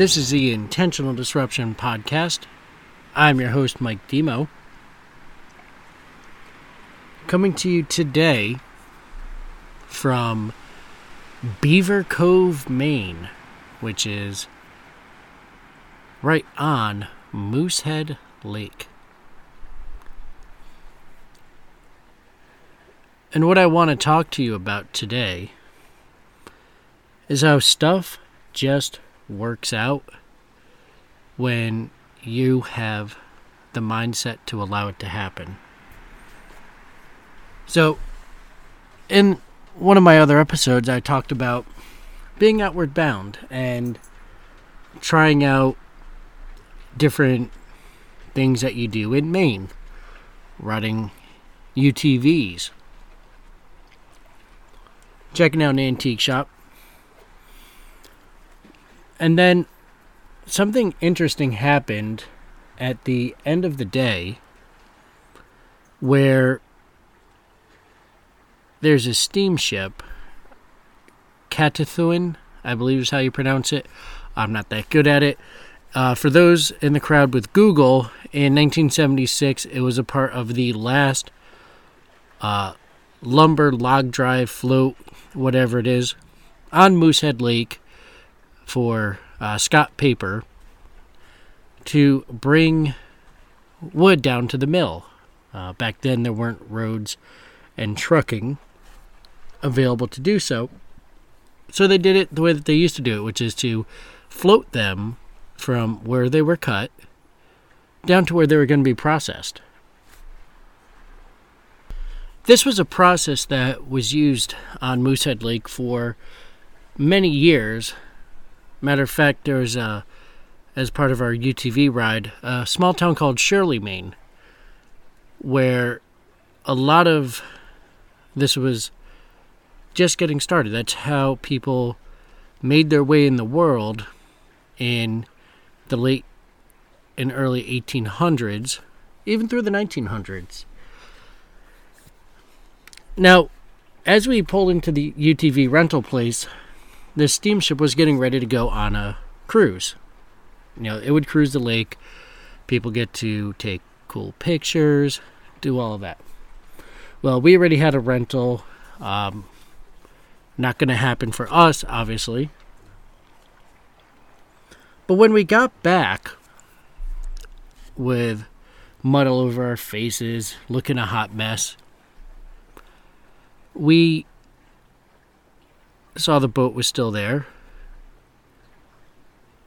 This is the Intentional Disruption Podcast. I'm your host, Mike Demo. Coming to you today from Beaver Cove, Maine, which is right on Moosehead Lake. And what I want to talk to you about today is how stuff just works out when you have the mindset to allow it to happen. So, in one of my other episodes, I talked about being outward bound and trying out different things that you do in Maine, running UTVs, checking out an antique shop. And then something interesting happened at the end of the day where there's a steamship, Katahdin, I believe is how you pronounce it. I'm not that good at it. Uh, for those in the crowd with Google, in 1976, it was a part of the last uh, lumber log drive float, whatever it is, on Moosehead Lake for uh, Scott Paper to bring wood down to the mill. Uh, back then, there weren't roads and trucking available to do so. So they did it the way that they used to do it, which is to float them from where they were cut down to where they were going to be processed. This was a process that was used on Moosehead Lake for many years. Matter of fact, there was a, as part of our UTV ride, a small town called Shirley, Maine, where a lot of this was just getting started. That's how people made their way in the world in the late and early 1800s, even through the 1900s. Now, as we pulled into the UTV rental place, the steamship was getting ready to go on a cruise. You know, it would cruise the lake. People get to take cool pictures, do all of that. Well, we already had a rental. Um, not going to happen for us, obviously. But when we got back with mud all over our faces, looking a hot mess, we saw the boat was still there.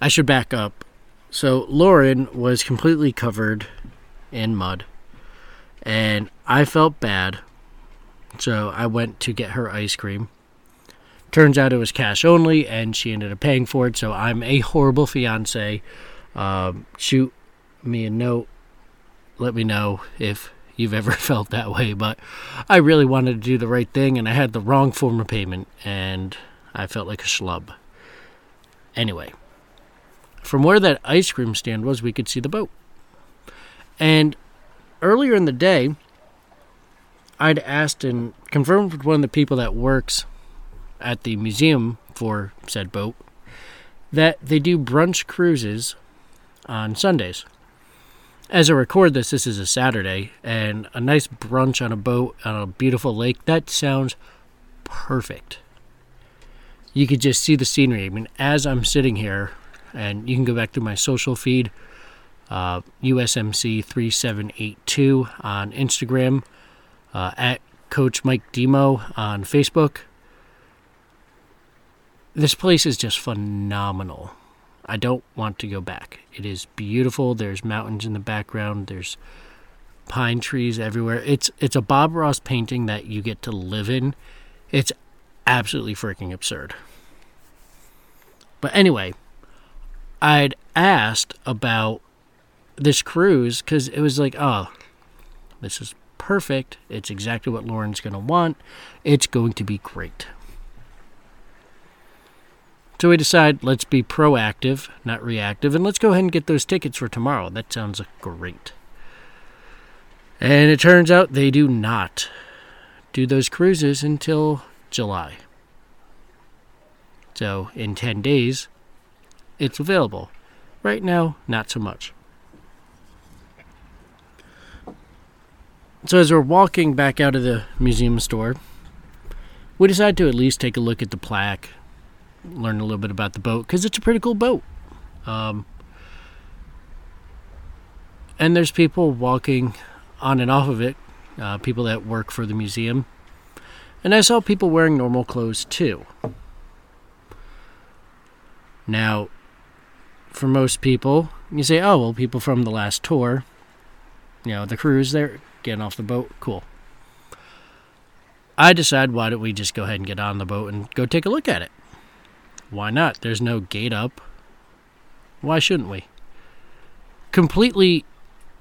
I should back up. So Lauren was completely covered in mud, and I felt bad. So I went to get her ice cream. Turns out it was cash only, and she ended up paying for it. So I'm a horrible fiance. Um, shoot me a note. Let me know if you've ever felt that way. But I really wanted to do the right thing, and I had the wrong form of payment, and I felt like a schlub. Anyway, from where that ice cream stand was, we could see the boat. And earlier in the day, I'd asked and confirmed with one of the people that works at the museum for said boat that they do brunch cruises on Sundays. As I record this, this is a Saturday, and a nice brunch on a boat on a beautiful lake, that sounds perfect. You could just see the scenery. I mean, as I'm sitting here, and you can go back through my social feed, uh, USMC3782 on Instagram, uh, at Coach Mike Demo on Facebook. This place is just phenomenal. I don't want to go back. It is beautiful. There's mountains in the background. There's pine trees everywhere. It's it's a Bob Ross painting that you get to live in. It's absolutely freaking absurd. But anyway, I'd asked about this cruise because it was like, oh, this is perfect. It's exactly what Lauren's going to want. It's going to be great. So we decide let's be proactive, not reactive, and let's go ahead and get those tickets for tomorrow. That sounds great. And it turns out they do not do those cruises until July. So in 10 days, it's available. Right now, not so much. So as we're walking back out of the museum store, we decide to at least take a look at the plaque, learn a little bit about the boat because it's a pretty cool boat. Um, and there's people walking on and off of it, uh, people that work for the museum. And I saw people wearing normal clothes too. Now, for most people, you say, oh, well, people from the last tour, you know, the cruise, they're getting off the boat. Cool. I decide, why don't we just go ahead and get on the boat and go take a look at it? Why not? There's no gate up. Why shouldn't we? Completely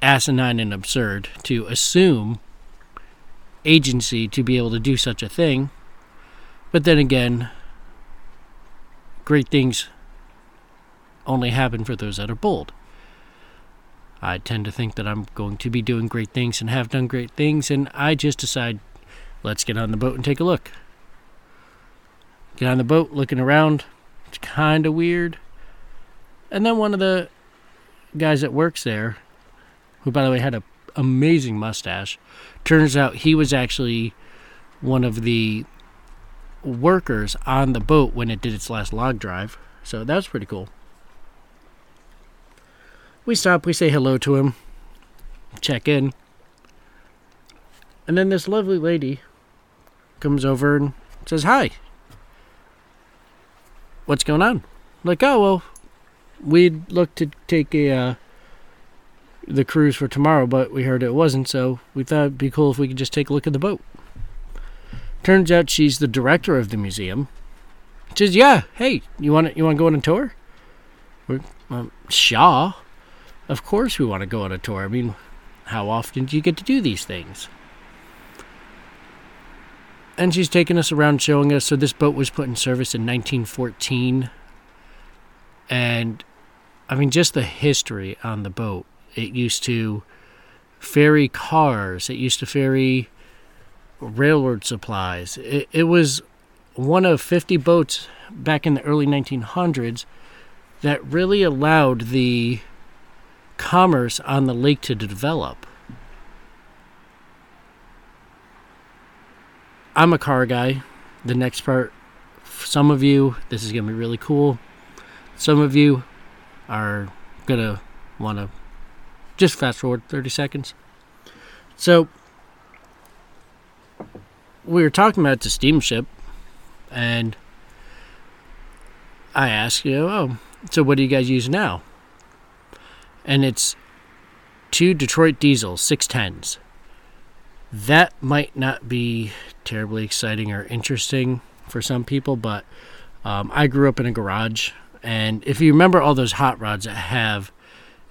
asinine and absurd to assume agency to be able to do such a thing. But then again, great things only happen for those that are bold. I tend to think that I'm going to be doing great things and have done great things, and I just decide, let's get on the boat and take a look. Get on the boat, looking around. Kind of weird. And then one of the guys that works there, who by the way had an amazing mustache, turns out he was actually one of the workers on the boat when it did its last log drive. So that was pretty cool. We stop, we say hello to him, check in. And then this lovely lady comes over and says, Hi. What's going on? Like, oh, well, we'd look to take a, uh, the cruise for tomorrow, but we heard it wasn't, so we thought it'd be cool if we could just take a look at the boat. Turns out she's the director of the museum. She says, "Yeah, hey, you want you want to go on a tour?" We're, um, Shaw. Of course, we want to go on a tour. I mean, how often do you get to do these things? And she's taking us around showing us. So, this boat was put in service in 1914. And, I mean, just the history on the boat. It used to ferry cars, it used to ferry railroad supplies. It, it was one of 50 boats back in the early 1900s that really allowed the commerce on the lake to develop. I'm a car guy. The next part, some of you, this is going to be really cool. Some of you are going to want to just fast forward 30 seconds. So, we were talking about the steamship, and I asked, you know, oh, so what do you guys use now? and it's two Detroit diesel 610s. That might not be terribly exciting or interesting for some people, but um, I grew up in a garage, and if you remember all those hot rods that have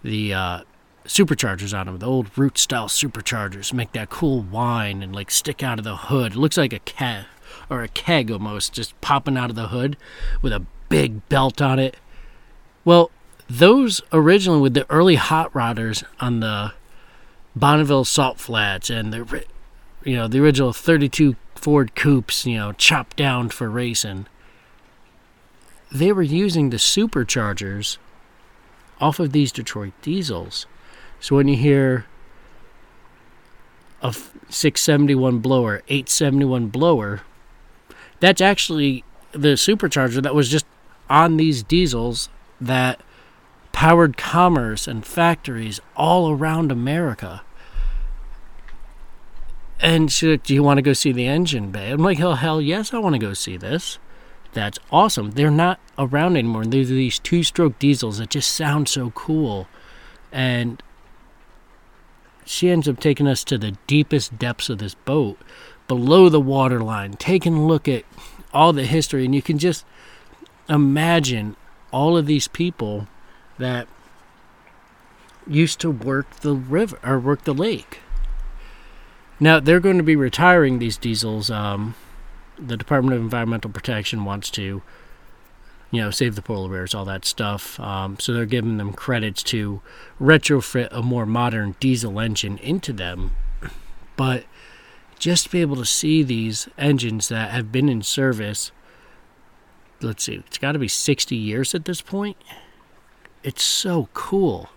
the uh, superchargers on them, the old root style superchargers, make that cool whine and like stick out of the hood. It looks like a cat or a keg almost, just popping out of the hood with a big belt on it. Well, those originally with the early hot rodders on the Bonneville salt flats and the you know the original 32 Ford coupes, you know, chopped down for racing. They were using the superchargers off of these Detroit diesels. So when you hear a 671 blower, 871 blower, that's actually the supercharger that was just on these diesels that powered commerce and factories all around America. And she's like, Do you want to go see the engine bay? I'm like, Hell, hell yes, I want to go see this. That's awesome. They're not around anymore. They're these two stroke diesels that just sound so cool. And she ends up taking us to the deepest depths of this boat, below the waterline, taking a look at all the history. And you can just imagine all of these people that used to work the river or work the lake. Now they're going to be retiring these diesels. Um, the Department of Environmental Protection wants to, you know, save the polar bears, all that stuff. Um, so they're giving them credits to retrofit a more modern diesel engine into them. But just to be able to see these engines that have been in service, let's see, it's got to be 60 years at this point it's so cool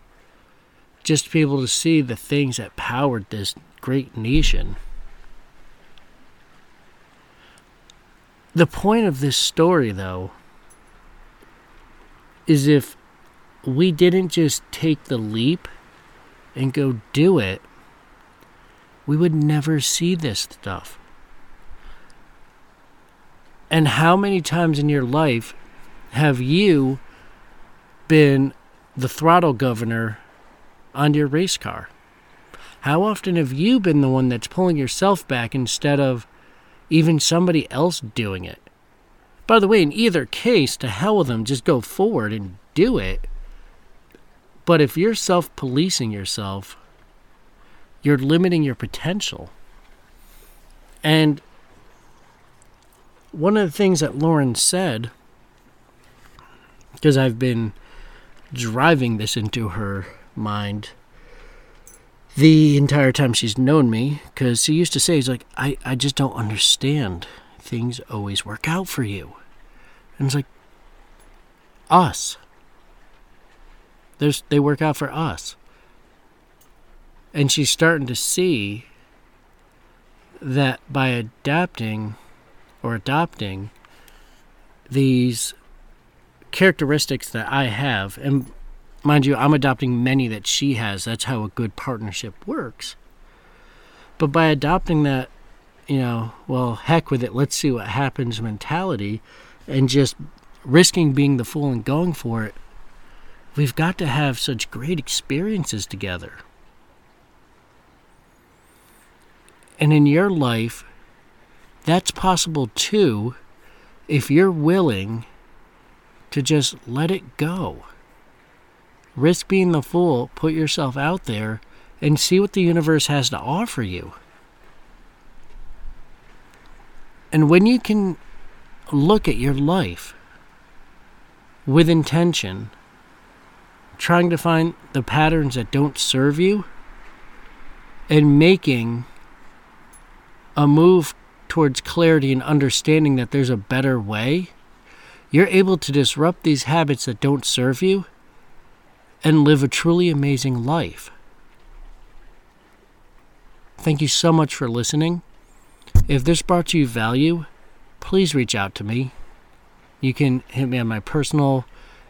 just to be able to see the things that powered this great nation. The point of this story, though, is if we didn't just take the leap and go do it, we would never see this stuff. And how many times in your life have you been the throttle governor on your race car? How often have you been the one that's pulling yourself back instead of even somebody else doing it? By the way, in either case, to hell with them, just go forward and do it. But if you're self policing yourself, you're limiting your potential. And one of the things that Lauren said, because I've been driving this into her mind the entire time she's known me, because she used to say, "He's like, I, I just don't understand. Things always work out for you." And it's like, us. There's, they work out for us. And she's starting to see that by adapting or adopting these characteristics that I have, and mind you, I'm adopting many that she has. That's how a good partnership works. But by adopting that, you know, well, heck with it, let's see what happens mentality, and just risking being the fool and going for it, we've got to have such great experiences together. And in your life, that's possible too if you're willing to just let it go. Risk being the fool, put yourself out there, and see what the universe has to offer you. And when you can look at your life with intention, trying to find the patterns that don't serve you, and making a move towards clarity and understanding that there's a better way, you're able to disrupt these habits that don't serve you and live a truly amazing life. Thank you so much for listening. If this brought you value, please reach out to me. You can hit me on my personal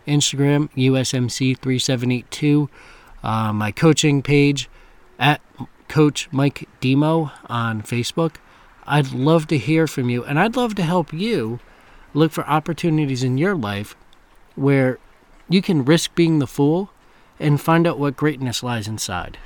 Instagram, USMC3782, uh, my coaching page at Coach Mike Demo on Facebook. I'd love to hear from you, and I'd love to help you look for opportunities in your life where you can risk being the fool and find out what greatness lies inside.